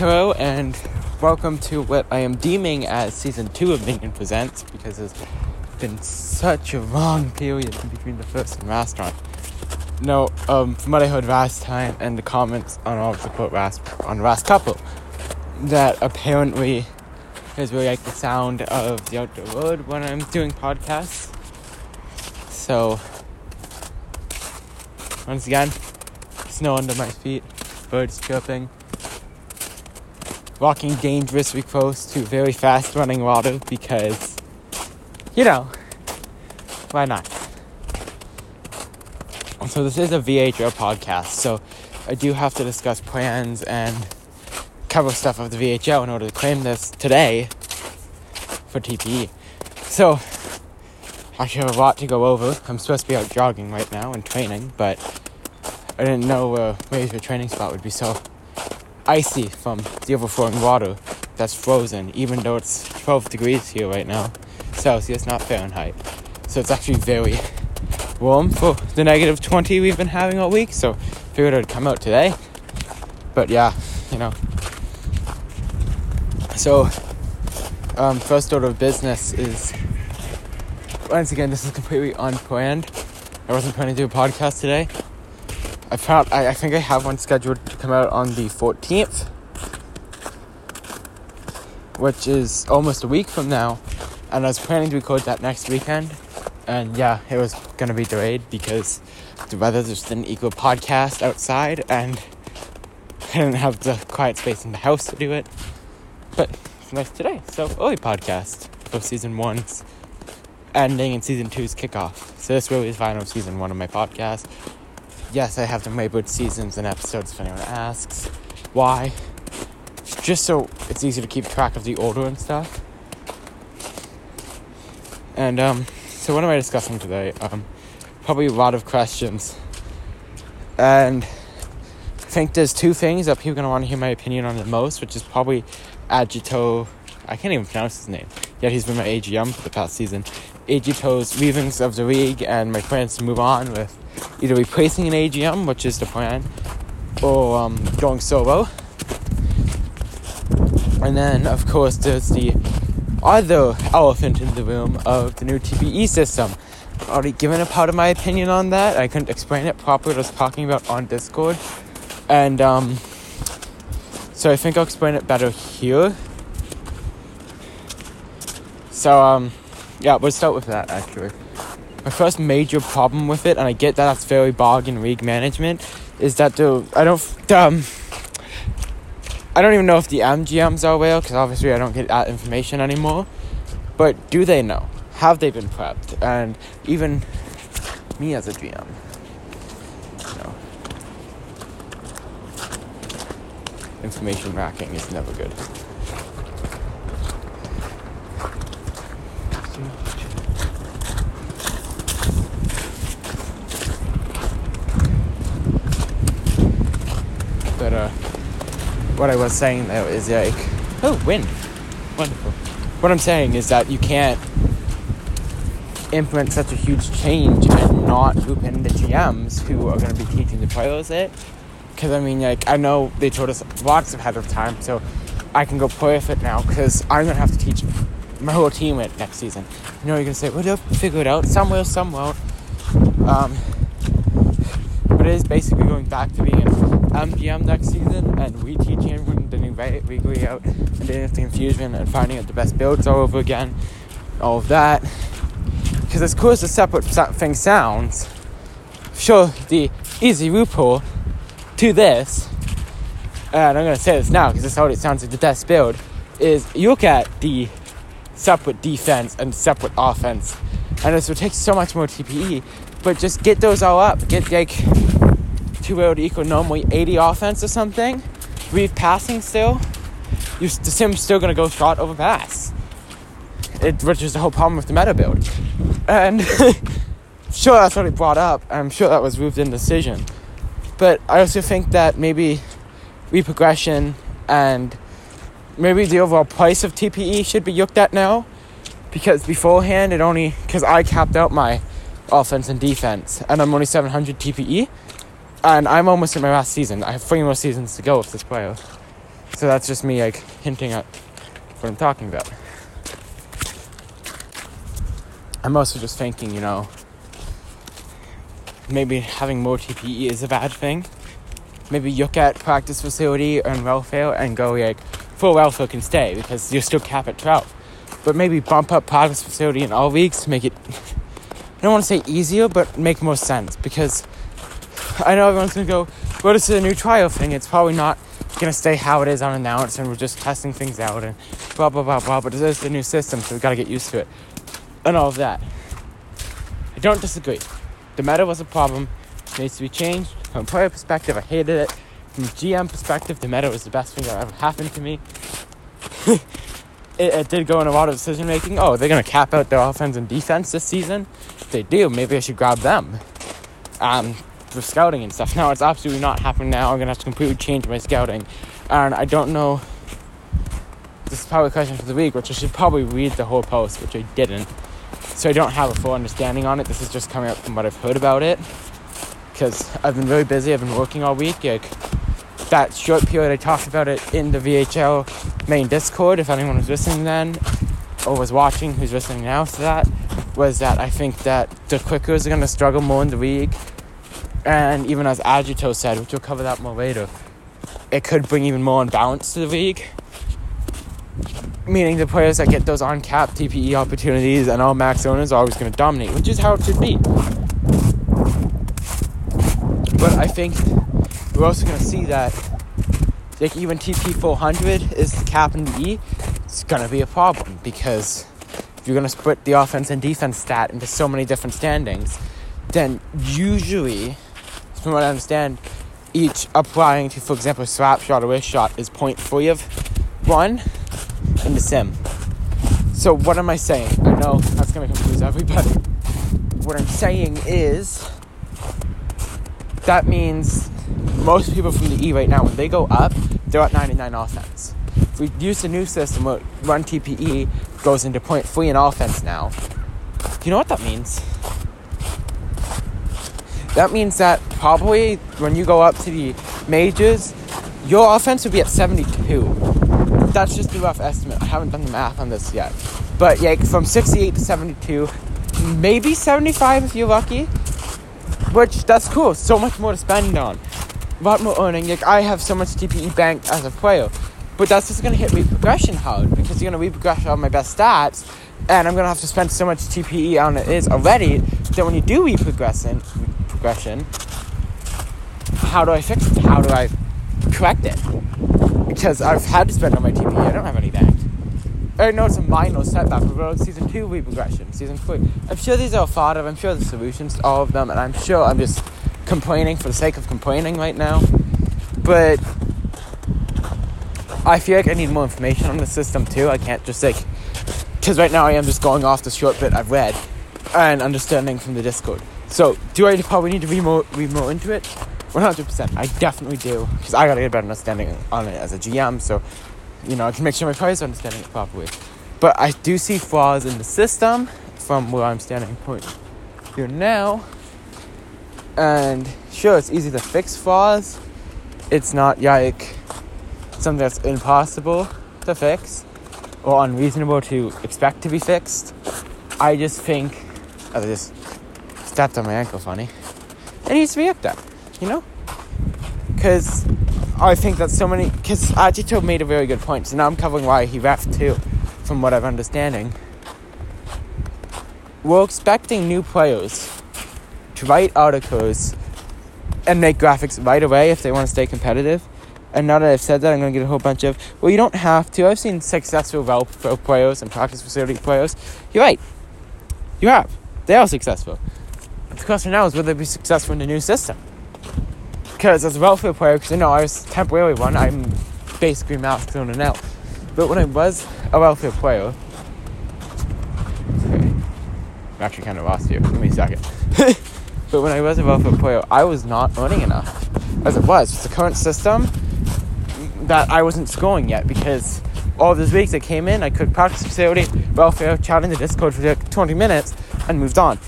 Hello and welcome to what I am deeming as season two of Minion Presents because there's been such a long period between the first and last one. No, um, from what I heard last time and the comments on all of the quote last on the last couple, that apparently is really like the sound of the outdoor world when I'm doing podcasts. So once again, snow under my feet, birds chirping walking dangerously close to very fast running water because, you know, why not? So, this is a VHL podcast, so I do have to discuss plans and cover stuff of the VHL in order to claim this today for TPE. So, I actually have a lot to go over. I'm supposed to be out jogging right now and training, but I didn't know where your training spot would be so icy from the overflowing water that's frozen, even though it's 12 degrees here right now, Celsius, not Fahrenheit. So it's actually very warm for the negative 20 we've been having all week. So figured I'd come out today. But yeah, you know. So, um, first order of business is once again, this is completely unplanned. I wasn't planning to do a podcast today. I found I, I think I have one scheduled to come out on the 14th, which is almost a week from now, and I was planning to record that next weekend, and yeah, it was gonna be delayed because the weather just didn't equal podcast outside, and I didn't have the quiet space in the house to do it. But it's nice today, so early podcast for season one's ending and season two's kickoff. So this really is the final season one of my podcast yes, I have them labeled seasons and episodes if anyone asks. Why? Just so it's easy to keep track of the order and stuff. And um, so what am I discussing today? Um, probably a lot of questions. And I think there's two things that people are gonna want to hear my opinion on the most, which is probably Agito. I can't even pronounce his name. Yet he's been my AGM for the past season. Agito's leavings of the league and my plans to move on with either replacing an AGM, which is the plan, or um, going solo. And then, of course, there's the other elephant in the room of the new TPE system. I've already given a part of my opinion on that. I couldn't explain it properly. I was talking about on Discord, and um, so I think I'll explain it better here. So um, yeah, we'll start with that actually my first major problem with it, and I get that that's very and rig management, is that the I don't um I don't even know if the MGMs are aware because obviously I don't get that information anymore. But do they know? Have they been prepped? And even me as a GM, information racking is never good. But uh, what I was saying though is like, oh, wind, wonderful. What I'm saying is that you can't implement such a huge change and not loop in the GMs who are going to be teaching the players it. Because I mean, like, I know they told us lots ahead of time, so I can go play with it now because I'm going to have to teach my whole team it next season. You know, you're going to say, well, they'll figure it out. Some will, some won't. Um, but it is basically going back to being MGM next season and reteaching everyone the new weekly out and dealing with the confusion and finding out the best builds all over again, all of that. Because as cool as the separate thing sounds, sure, the easy loophole to this, and I'm going to say this now because this already sounds like the best build, is you look at the separate defense and separate offense. And this would take so much more TPE, but just get those all up. Get like to equal normally 80 offense or something, read passing still, you, the sim's still gonna go shot over pass. It, which is the whole problem with the meta build. And sure, that's what he brought up. I'm sure that was moved in decision. But I also think that maybe reprogression and maybe the overall price of TPE should be looked at now. Because beforehand, it only, because I capped out my offense and defense, and I'm only 700 TPE and I'm almost in my last season. I have three more seasons to go with this player. So that's just me like hinting at what I'm talking about. I'm also just thinking, you know, maybe having more TPE is a bad thing. Maybe look at practice facility and welfare and go like full welfare can stay because you're still capped at 12. But maybe bump up practice facility in all weeks to make it, I don't want to say easier, but make more sense because I know everyone's to go, what is the new trial thing? It's probably not to stay how it is unannounced and we're just testing things out and blah, blah, blah, blah. But is the new system, so we got to get used to it and all of that. I don't disagree. The meta was a problem. It needs to be changed. From player perspective, I hated it. From GM perspective, the meta was the best thing that ever happened to me. it, it, did go in a lot of decision making. Oh, they're to cap out their offense and defense this season? If they do, maybe I should grab them. Um, for scouting and stuff. Now it's absolutely not happening now. I'm to have to completely change my scouting. And I don't know. This is probably a question for the week, which I should probably read the whole post, which I didn't so I don't have a full understanding on it. This is just coming up from what I've heard about it. Because I've been very busy. I've been working all week. Like that short period I talked about it in the VHL main Discord. If anyone was listening then or was watching, who's listening now to that, was that I think that the Quickers are to struggle more in the league. And even as Agito said, which we'll cover that more later, it could bring even more imbalance to the league meaning the players that get those on cap TPE opportunities and all max owners are always going to dominate, which is how it should be. But I think we're also going to see that, like even TP 400 is the cap in the E, it's going to be a problem because if you're going to split the offense and defense stat into so many different standings, then usually, from what I understand, each applying to, for example, slap shot or wrist shot is 0.3 of one in the sim. So what am I saying? I know that's gonna confuse everybody. What I'm saying is that means most people from the E right now, when they go up, they're at 99 offense. If we use the new system where run TPE goes into point three in offense now, you know what that means? That means that probably when you go up to the majors, your offense will be at 72 that's just a rough estimate. I haven't done the math on this yet. But yeah, from 68 to 72, maybe 75 if you're lucky. Which that's cool. So much more to spend on. A lot more earning. Like I have so much TPE banked as a player. But that's just gonna hit reprogression hard because you're gonna reprogress all my best stats and I'm gonna have to spend so much TPE on it is already that when you do reprogression how do I fix it? How do I correct it? because I've had to spend on my TP. I don't have any banked. I oh, know it's a minor setback, but we're on season two reprogression, season three. I'm sure these are all thought of. I'm sure the solutions to all of them, and I'm sure I'm just complaining for the sake of complaining right now. But I feel like I need more information on the system too. I can't just like because right now I am just going off the short bit I've read and understanding from the Discord. So do I probably need to read more, read more into it? 100%. I definitely do. Because I gotta get a better understanding on it as a GM, so, you know, I can make sure my players are understanding it properly. But I do see flaws in the system from where I'm standing point here now. And sure, it's easy to fix flaws. It's not like something that's impossible to fix or unreasonable to expect to be fixed. I just think, I just stepped on my ankle funny. It needs to be at you know? Because I think that so many. Because Agito made a very good point, so now I'm covering why he ref too, from what I'm understanding. We're expecting new players to write articles and make graphics right away if they want to stay competitive. And now that I've said that, I'm going to get a whole bunch of, well, you don't have to. I've seen successful well players and practice facility players. You're right. You have. They are successful. The question now is will they be successful in the new system? because as a welfare player, because you know I was temporarily one, I'm basically masked in and out. But when I was a welfare player, okay, I'm actually kind of lost here. Give me a second. but when I was a welfare player, I was not earning enough as it was. It's the current system that I wasn't scoring yet because all those weeks I came in, I could practice facility, welfare, chat in the Discord for like 20 minutes, and moved on.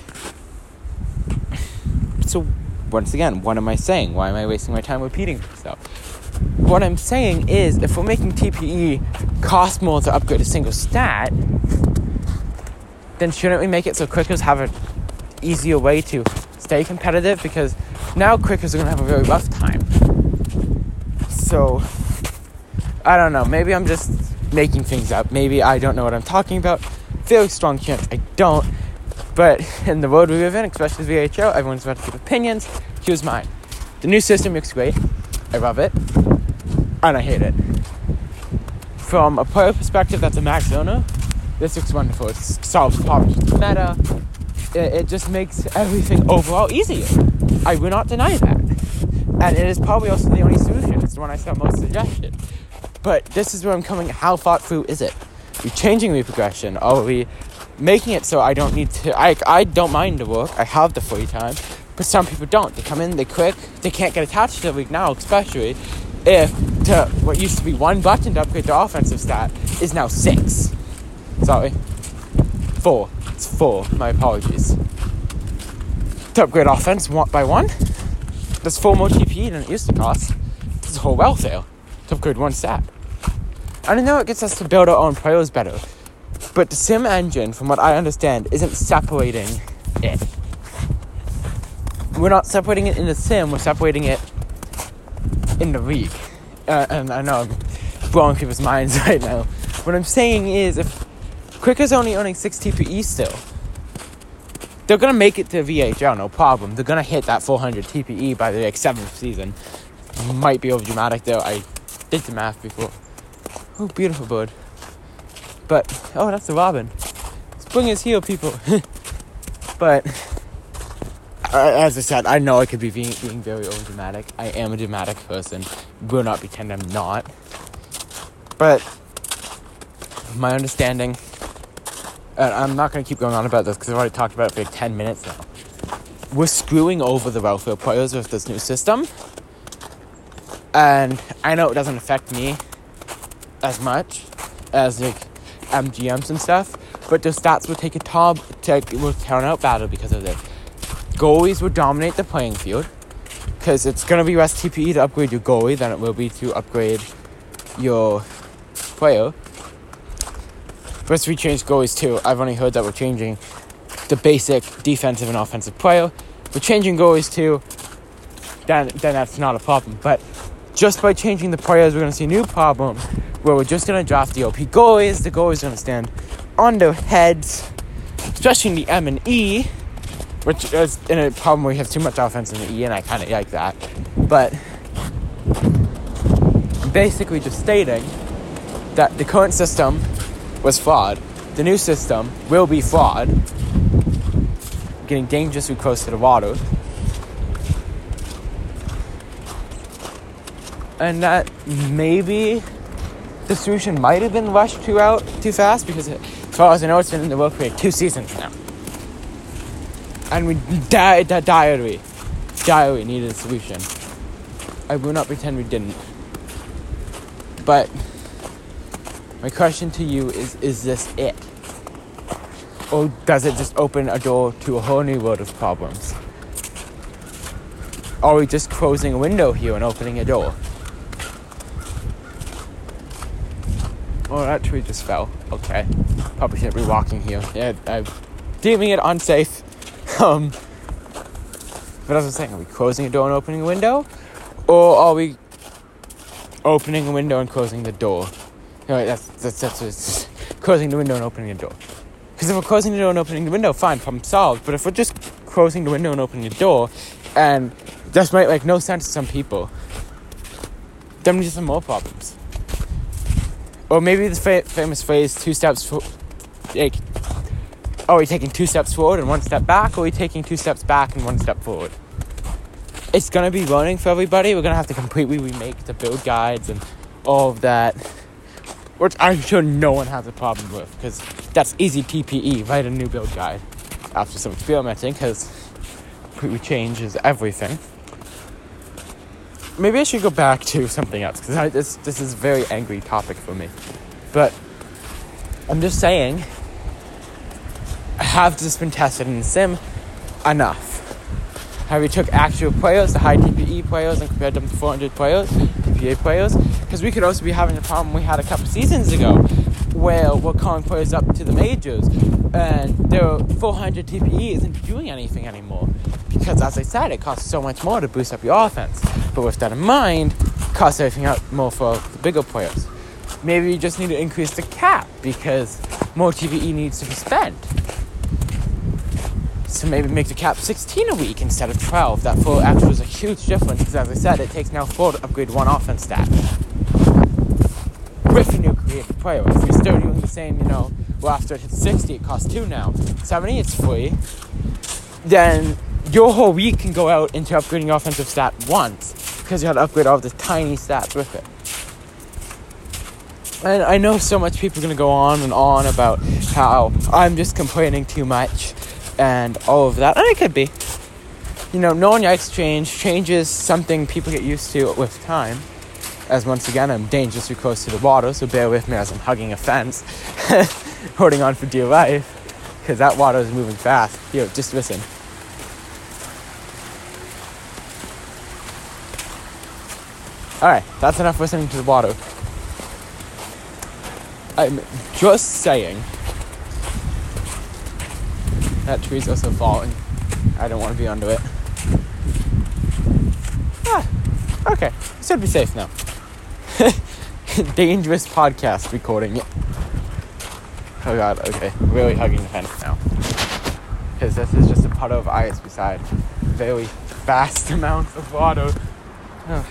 Once again, what am I saying? Why am I wasting my time repeating myself? what I'm saying is, if we're making TPE cost more to upgrade a single stat, then shouldn't we make it so Quickers have an easier way to stay competitive? Because now Quickers are going to have a very rough time. So, I don't know. Maybe I'm just making things up. Maybe I don't know what I'm talking about. Very strong chance I don't. But in the world we live in, especially VHL, everyone's about to opinions. Here's mine. The new system looks great. I love it. And I hate it. From a player perspective that's a max owner, this looks wonderful. It solves problems with meta. It, it just makes everything overall easier. I will not deny that. And it is probably also the only solution. It's the one I saw most suggested. But this is where I'm coming. How thought through is it? Are we changing the progression? Are we making it so I don't need to? I, I don't mind the work. I have the free time. But some people don't. They come in, they quick, they can't get attached to the league now, especially if to what used to be one button to upgrade the offensive stat is now six. Sorry. Four. It's four. My apologies. To upgrade offense one by one, that's four more TP than it used to cost. It's a whole welfare to upgrade one stat. And I know it gets us to build our own players better, but the sim engine, from what I understand, isn't separating it. We're not separating it in the sim, we're separating it in the league. Uh, and I know I'm blowing people's minds right now. What I'm saying is, if Quicker's only owning 6 TPE still, they're gonna make it to VHL, no problem. They're gonna hit that 400 TPE by the like, seventh season. Might be over dramatic though. I did the math before. Oh, beautiful bird. But oh, that's the robin. Spring is here, people. but uh, as I said, I know I could be being, being very over dramatic. I am a dramatic person. Will not pretend I'm not. But my understanding and I'm not going to keep going on about this because I've already talked about it for like 10 minutes now. We're screwing over the welfare players with this new system. And I know it doesn't affect me as much as like Um, MGMs and stuff, but the stats will take a top, take, will turn out battle because of this. Goalies will dominate the playing field because it's going to be less TPE to upgrade your goalie than it will be to upgrade your player. First, we changed goalies too. I've only heard that we're changing the basic defensive and offensive player. We're changing goalies too. Then, then that's not a problem. But just by changing the players, we're going to see a new problem where we're just going to drop the OP goalies. The goalies are going to stand on their heads, especially in the M and E, which is in a problem where we have too much offense in the E, and I kind of like that. But basically, just stating that the current system was flawed. The new system will be flawed, getting dangerously close to the water. And that maybe the solution might have been rushed too out too fast because, as far as I know, it's been in the world for two seasons now. And we died, that diary, diary needed a solution. I will not pretend we didn't. But my question to you is is this it? Or does it just open a door to a whole new world of problems? Are we just closing a window here and opening a door? Oh, that tree just fell. Okay. Probably shouldn't be walking here. Yeah, I'm deeming it unsafe. Um, but as I was saying, are we closing a door and opening a window? Or are we opening a window and closing the door? No, that's, that's, that's, that's closing the window and opening the door. Because if we're closing the door and opening the window, fine, problem solved. But if we're just closing the window and opening the door, and this might make no sense to some people, then we just have more problems. Or maybe the fa- famous phrase, two steps for, like, oh, are we taking two steps forward and one step back, or are we taking two steps back and one step forward? It's gonna be learning for everybody. We're gonna have to completely remake the build guides and all of that which I'm sure no one has a problem with because that's easy TPE. Write a new build guide after some experimenting because completely changes everything. Maybe I should go back to something else because this this is a very angry topic for me. But I'm just saying, have this been tested in sim enough? Have we took actual players, the high TPE players, and compared them to 400 players, PBA players because we could also be having a problem we had a couple seasons ago where we're calling players up to the majors and their 400 TPE isn't doing anything anymore because, as I said, it costs so much more to boost up your offense. But with that in mind, it costs everything out more for the bigger players. Maybe you just need to increase the cap because more TPE needs to be spent. So maybe make the cap 16 a week instead of 12. That four extra is a huge difference because, as I said, it takes now four to upgrade one offense stat. With a new creative player, if you're still doing the same, you know, well, after it hits 60, it costs two now. 70, it's free. Then your whole week can go out into upgrading your offensive stat once because you had to upgrade all the tiny stats with it. And I know so much people are going to go on and on about how I'm just complaining too much and all of that. And it could be. You know, knowing ice change changes something people get used to with time. As once again, I'm dangerously close to the water, so bear with me as I'm hugging a fence, holding on for dear life, because that water is moving fast. Yo, just listen. Alright, that's enough listening to the water. I'm just saying that tree's also falling. I don't want to be under it. Ah, okay. Should be safe now. Dangerous podcast recording. Oh god, okay. Really hugging the fence now. Because this is just a puddle of ice beside very vast amounts of water. Oh.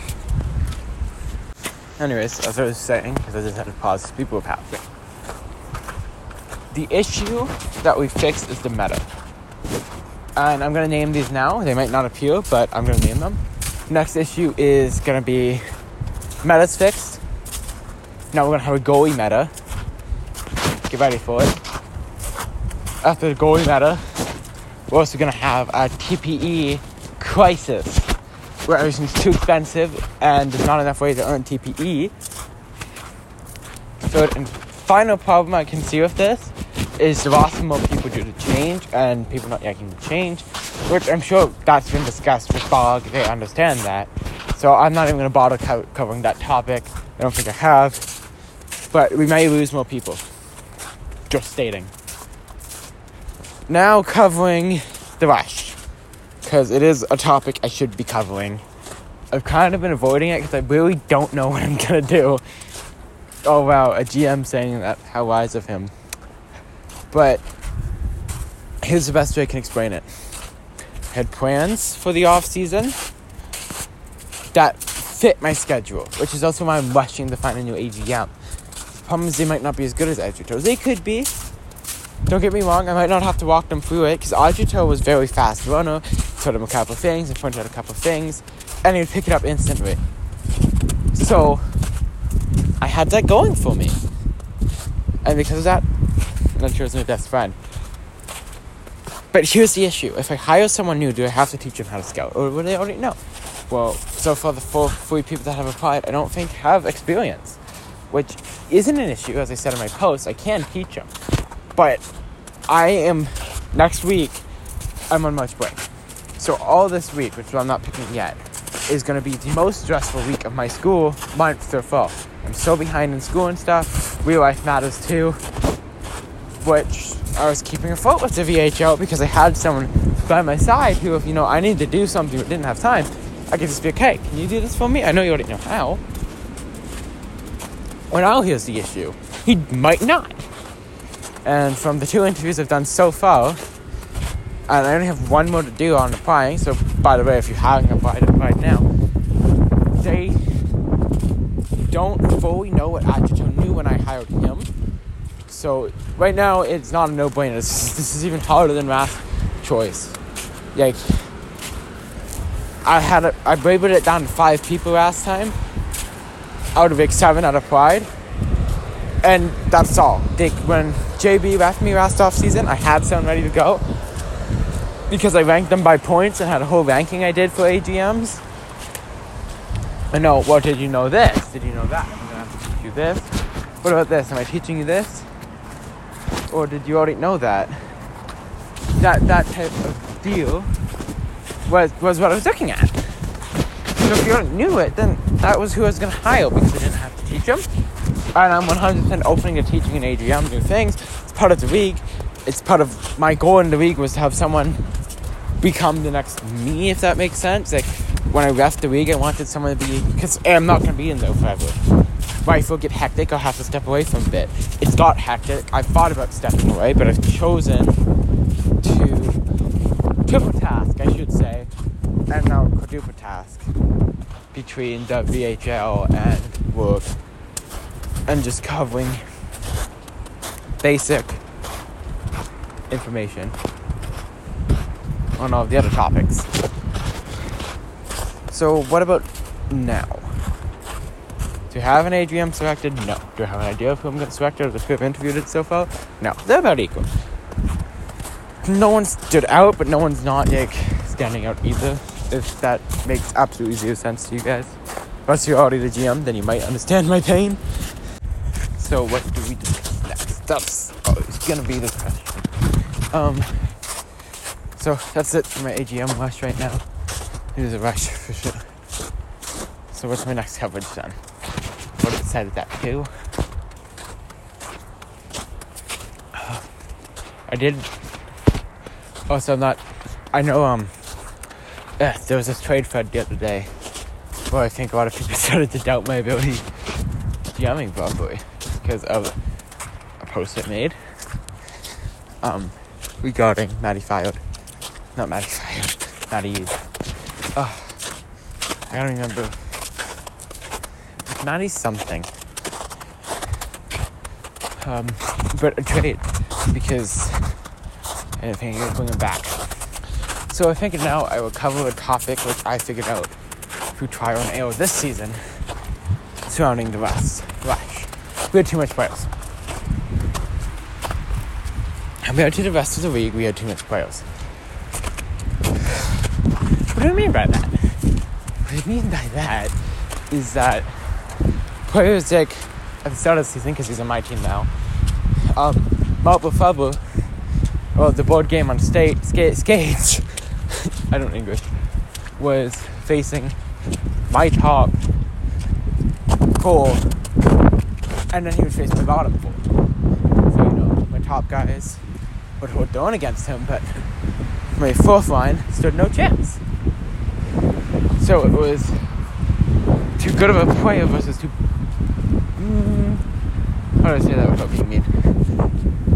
Anyways, as I was saying, because I just had to pause, people were passing. The issue that we fixed is the meta. And I'm going to name these now. They might not appear, but I'm going to name them. Next issue is going to be meta's fixed. Now we're going to have a goalie meta. Get ready for it. After the goalie meta, we're also going to have a TPE crisis where everything's too expensive and there's not enough ways to earn TPE. So, and final problem I can see with this is the are some more people due to change and people not liking the change, which I'm sure that's been discussed with Bog. They understand that. So I'm not even going to bother co- covering that topic. I don't think I have. But we may lose more people. Just stating. Now covering the rush because it is a topic I should be covering. I've kind of been avoiding it because I really don't know what I'm gonna do. Oh wow, a GM saying that, how wise of him. But here's the best way I can explain it. I had plans for the off season that fit my schedule, which is also why I'm rushing to find a new AGM. The problem is they might not be as good as Edgerton. They could be, don't get me wrong, I might not have to walk them through it because Audrey was very fast runner. Told him a couple of things and pointed out a couple of things, and he'd pick it up instantly. So I had that going for me, and because of that, sure it's my best friend. But here's the issue: if I hire someone new, do I have to teach them how to scout, or would they already know? Well, so far the four, three people that have applied, I don't think have experience, which isn't an issue. As I said in my post, I can teach them. But I am next week. I'm on March break, so all this week, which I'm not picking yet, is going to be the most stressful week of my school month so far. I'm so behind in school and stuff. Real life matters too, which I was keeping afloat with the VHL because I had someone by my side who, if you know I needed to do something but didn't have time, I could just be like, "Hey, can you do this for me?" I know you already know how. When now here's the issue: he might not. And from the two interviews I've done so far, and I only have one more to do on applying. So, by the way, if you haven't applied, apply now. They don't fully know what Adjuto knew when I hired him. So right now, it's not a no-brainer. This is, this is even harder than last choice. Like, I had a, I labeled it down to five people last time. Out of like seven that applied, and that's all. They, when JB left me last off season, I had some ready to go because I ranked them by points and had a whole ranking I did for AGMs. I know, well, did you know this? Did you know that? I'm gonna have to teach you this. What about this? Am I teaching you this? Or did you already know that? That that type of deal was was what I was looking at. So if you already knew it, then that was who I was to hire because I didn't have to teach them. And I'm 100% opening to teaching in AGM new things. It's part of the week. It's part of my goal in the week was to have someone become the next me, if that makes sense. Like when I left the week, I wanted someone to be because I'm not going to be in there forever. Life will get hectic. I'll have to step away from a bit. It's got hectic. I've thought about stepping away, but I've chosen to triple task, I should say, and now quadruple task between the VHL and work, and just covering basic information on all the other topics. So, what about now? Do you have an AGM selected? No. Do you have an idea of who I'm going to select or who I've interviewed it so far? No. They're about equal. No one stood out, but no one's not like standing out either. If that makes absolutely zero sense to you guys. Unless you're already the GM, then you might understand my pain. So what do we discuss next? That's always gonna be the question. Um. So that's it for my AGM rush right now. It is a rush for sure. So what's my next coverage then? What decided that too? I did. Also, I'm not. I know. Um. Yeah, there was this trade fed the other day where I think a lot of people started to doubt my ability DMing properly because of a post I made. Um, regarding Maddie fired. Not Maddie fired. Maddie. Oh, I don't remember. Maddie something. Um, but a trade because I think I'm him back. So I figured now I would cover a topic which I figured out through trial and error this season surrounding the West. We had too much players. Compared to the rest of the league, we had too much players. What do I mean by that? What I mean by that is that players like at the start of the season, because he's on my team now, um, Marble Fubber, well, the board game on state skate skates, I don't English, was facing my top four, and then he would face my bottom four. So you know, my top guys would hold on against him, but my fourth line stood no chance. So it was too good of a player versus too. Mm, how do I say that without being mean?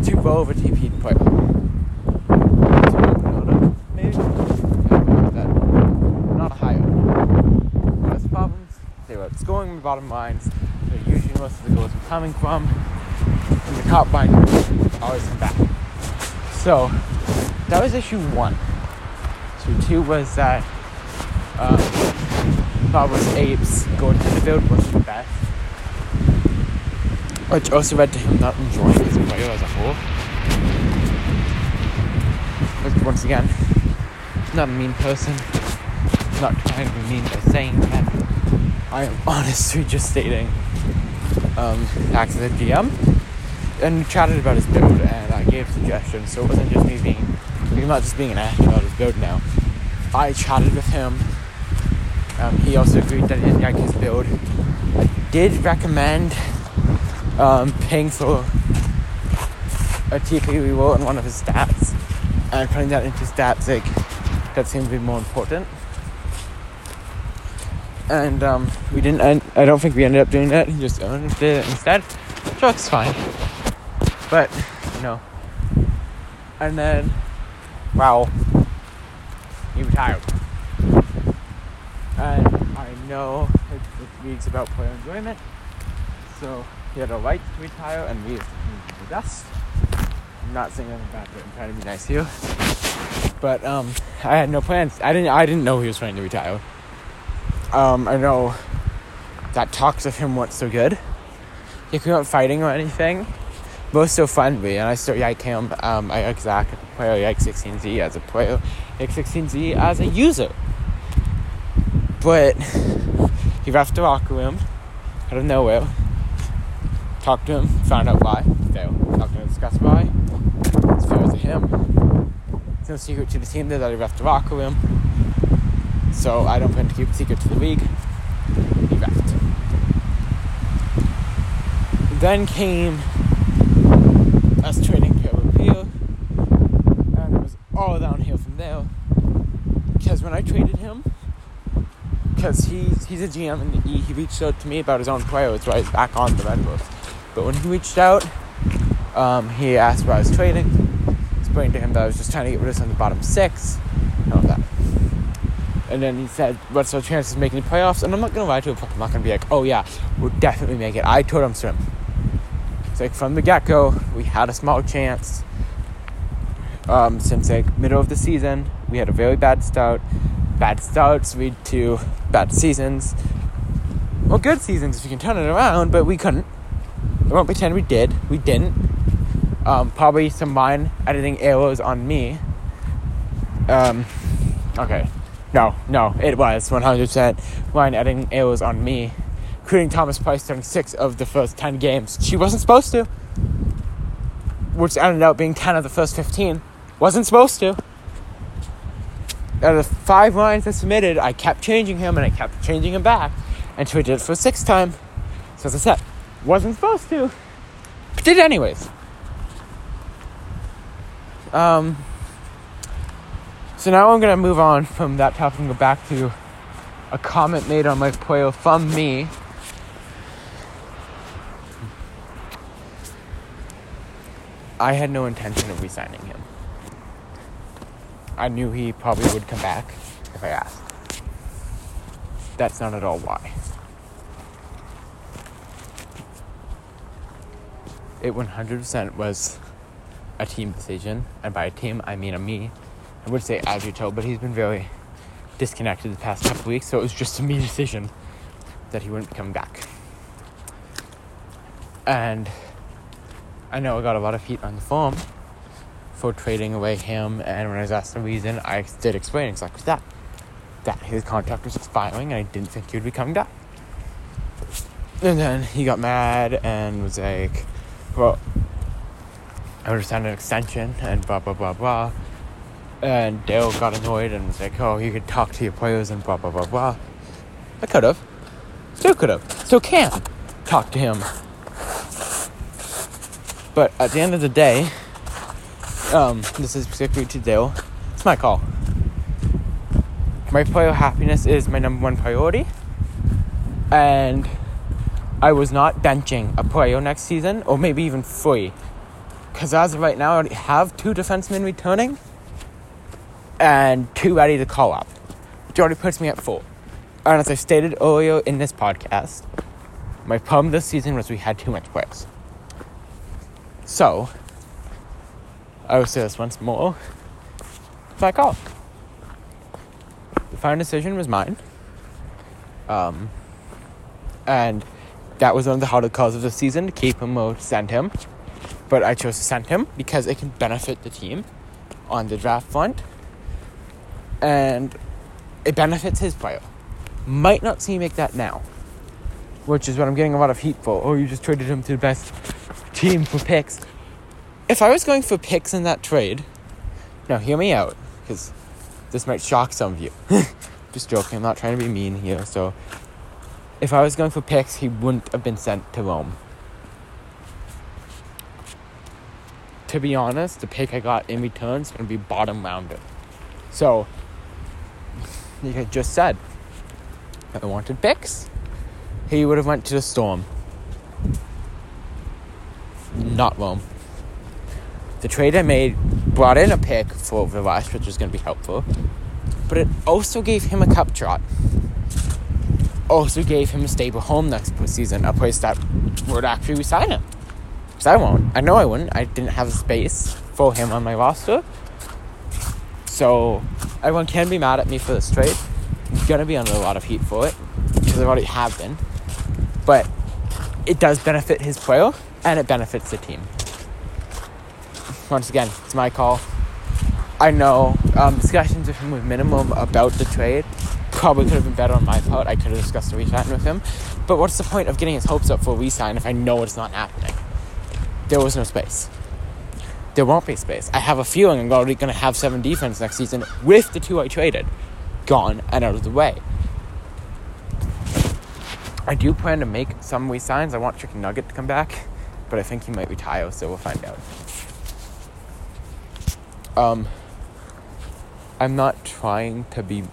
Too low of a TP player. Maybe. Not a high. Most problems, they were scoring in the bottom lines. Most of the goals were coming from. And the top line always come back. So that was issue one. Issue two was that um, Barbara's apes going to the field the best. Which also led to him not enjoying his player as a whole. But once again, not a mean person. Not trying to be mean by saying that. I am honestly just stating um, facts as GM. And chatted about his build and I gave suggestions, so it wasn't just me being, I'm not just being an ass about his build now. I chatted with him. Um, he also agreed that he didn't like his build. I did recommend um, paying for a TP reroll on one of his stats and putting that into stats like that seemed to be more important. And um, we didn't. I, I don't think we ended up doing that. He just owned it instead. So fine. But no. And then, wow, he retired. And I know it, it league's about player enjoyment, so he had a right to retire, and we as the dust. I'm not saying anything bad, but I'm trying to be nice to you. But um, I had no plans. I didn't. I didn't know he was trying to retire. Um, I know that talks of him weren't so good. Like we weren't fighting or anything. Both so friendly, and I still like him. Um, I like Zach as a player. I like 16Z as a player. I like 16Z as a user. But he left the locker room out of nowhere. Talked to him, found out why. Failed. Not gonna discuss why. It's fair to him. It's no secret to the team that he left the locker room. So I don't plan to keep it secret to the league. Then came us trading Caleb Peel, and it was all downhill from there. Because when I traded him, because he's he's a GM and he, he, reached out to me about his own players, right why he's back on the Red Bulls. But when he reached out, um, he asked why I was trading. Explained to him that I was just trying to get rid of some of the bottom six, and all that. And then he said, "What's our chances of making the playoffs?" And I'm not gonna lie to him. I'm not gonna be like, "Oh yeah, we'll definitely make it." I told him swim. It's like from the get go, we had a small chance. Um, since like middle of the season, we had a very bad start. Bad starts lead to bad seasons. Well, good seasons if you can turn it around, but we couldn't. I won't pretend we did. We didn't. Um, probably some mind editing errors on me. Um, okay. No, no, it was 100% mine editing It was on me, including Thomas Price starting six of the first 10 games. She wasn't supposed to, which ended up being 10 of the first 15. Wasn't supposed to. Out of the five lines I submitted, I kept changing him and I kept changing him back until I did it for a sixth time. So as I said, wasn't supposed to, but did anyways. Um, so now I'm gonna move on from that topic and go back to a comment made on my player from me. I had no intention of resigning him. I knew he probably would come back if I asked. That's not at all why. It 100% was a team decision, and by a team, I mean a me. I would say Agito, but he's been very disconnected the past couple weeks, so it was just a me decision that he wouldn't come back. And I know I got a lot of heat on the farm for trading away him, and when I was asked the reason, I did explain exactly that. That his contract was expiring, and I didn't think he would be coming back. And then he got mad and was like, well, I understand an extension, and blah, blah, blah, blah. And Dale got annoyed and was like, oh, you could talk to your players and blah, blah, blah, blah. I could have. Still could have. Still can talk to him. But at the end of the day, um, this is specifically to Dale. It's my call. My player happiness is my number one priority. And I was not benching a player next season, or maybe even three. Because as of right now, I have two defensemen returning and two ready to call up. Already puts me at four. And as I stated earlier in this podcast, my problem this season was we had too much players. So, I will say this once more. Back off. The final decision was mine. Um, and that was one of the harder calls of the season to keep him or send him. But I chose to send him because it can benefit the team on the draft front. And it benefits his player. Might not seem like that now. Which is what I'm getting a lot of heat for. Oh, you just traded him to the best team for picks. If I was going for picks in that trade, now hear me out, because this might shock some of you. just joking, I'm not trying to be mean here. So, if I was going for picks, he wouldn't have been sent to Rome. To be honest, the pick I got in return is going to be bottom rounder. So, like I just said, I wanted picks, he would have went to the Storm. Not Rome. The trade I made brought in a pick for Vivash, which was going to be helpful, but it also gave him a cup trot. Also gave him a stable home next season, a place that would actually resign him. Because I won't. I know I wouldn't. I didn't have a space for him on my roster. So everyone can be mad at me for this trade. I'm gonna be under a lot of heat for it because I already have been. But it does benefit his player and it benefits the team. Once again, it's my call. I know um, discussions with him with minimum about the trade probably could have been better on my part. I could have discussed a resign with him. But what's the point of getting his hopes up for a resign if I know it's not happening? There was no space. There won't be space. I have a feeling I'm already going to have seven defense next season with the two I traded gone and out of the way. I do plan to make some resigns. I want Chicken Nugget to come back but I think he might retire, so we'll find out. Um, I'm not trying to be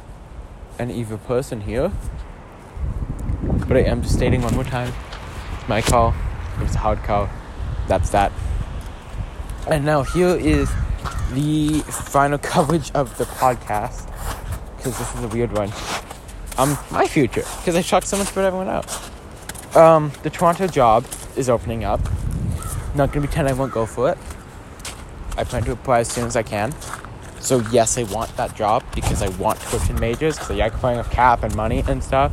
an evil person here, but I am just stating one more time. It's my call. It was a hard call. That's that. And now here is the final coverage of the podcast because this is a weird one. Um, my future because I talk so much about everyone else. Um, the Toronto job is opening up. Not gonna pretend I won't go for it. I plan to apply as soon as I can. So yes, I want that job because I want to coach in majors because I like playing with cap and money and stuff,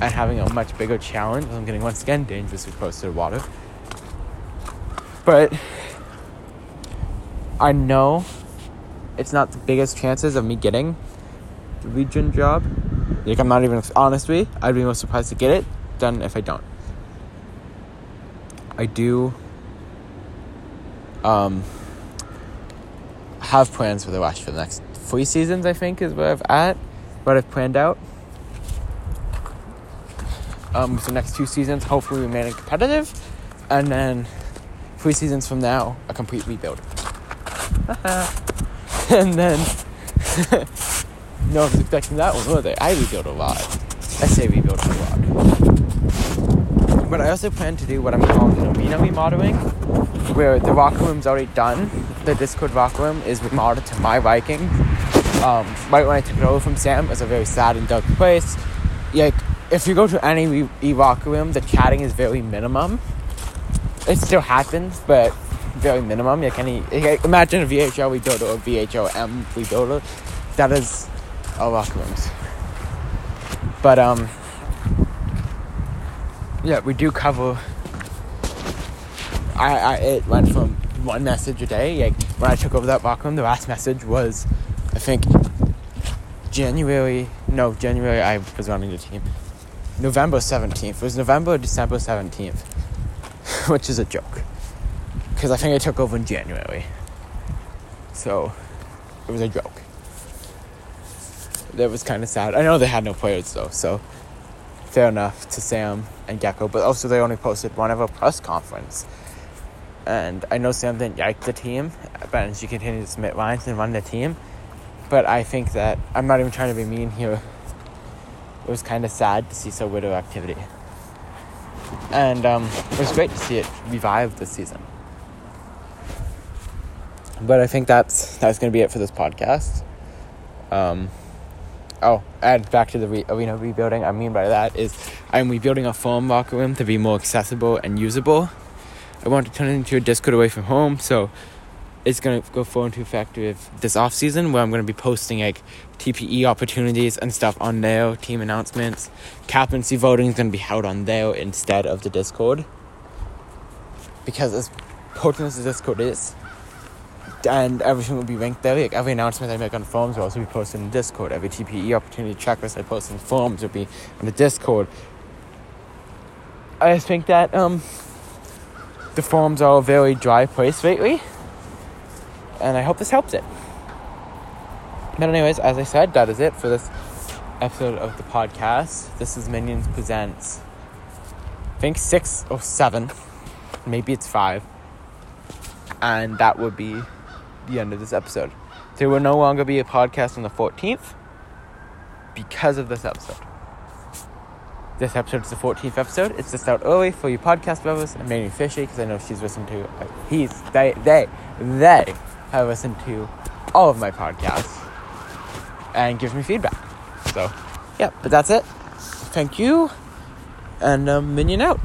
and having a much bigger challenge. I'm getting once again dangerously close to the water. But I know it's not the biggest chances of me getting the region job. Like I'm not even honestly, I'd be most surprised to get it done if I don't. I do um have plans for the West for the next three seasons, I think, is where I've at, what I've planned out. Um, the next two seasons, hopefully remaining competitive, and then three seasons from now, a complete rebuild. and then, no one's expecting that one, were they? I rebuild a lot. I say rebuild a lot. But I also plan to do what I'm calling arena remodeling, where the rock room's already done. The Discord rock room is remodeled to my liking. Um, right when I took it over from Sam, it was a very sad and dark place. Like, if you go to any e rock room, the chatting is very minimum. It still happens, but very minimum. Like any, like imagine a VHL rebuilder or VHLM rebuilder. That is all rock rooms. But um, yeah, we do cover. I, I it went from one message a day. Like when I took over that rock room, the last message was, I think, January. No, January. I was running the team. November seventeenth. Was November, December seventeenth, which is a joke, because I think I took over in January. So, it was a joke. That was kind of sad. I know they had no players though, so fair enough to Sam and Gecko, but also they only posted one of a press conference. And I know Sam didn't like the team, but she continued to submit lines and run the team. But I think that I'm not even trying to be mean here. It was kind of sad to see so little activity. And um, it was great to see it revive this season. But I think that's that's to be it for this podcast. Um, oh, and back to the re- arena rebuilding. I mean by that is I'm rebuilding a foam locker room to be more accessible and usable. I want to turn it into a Discord away from home, so it's gonna go full into effect with this off season where I'm gonna be posting like TPE opportunities and stuff on there, team announcements. Captaincy voting is gonna be held on there instead of the Discord. Because as potent as the Discord is, and everything will be ranked there. Like every announcement I make on forums will also be posted in Discord. Every TPE opportunity checklist I post in forums will be in the Discord. I think that um, the forums are a very dry place lately, and I hope this helps it. But anyways, as I said, that is it for this episode of the podcast. This is Minions Presents. I think six or seven, maybe it's five, and that would be the end of this episode. There will no longer be a podcast on the 14th because of this episode. This episode is the 14th episode. It's just out early for you podcast lovers. I'm mainly fishy because I know she's listened to, uh, he's, they, they, they have listened to all of my podcasts and gives me feedback. So, yeah, but that's it. Thank you, and um, Minion out.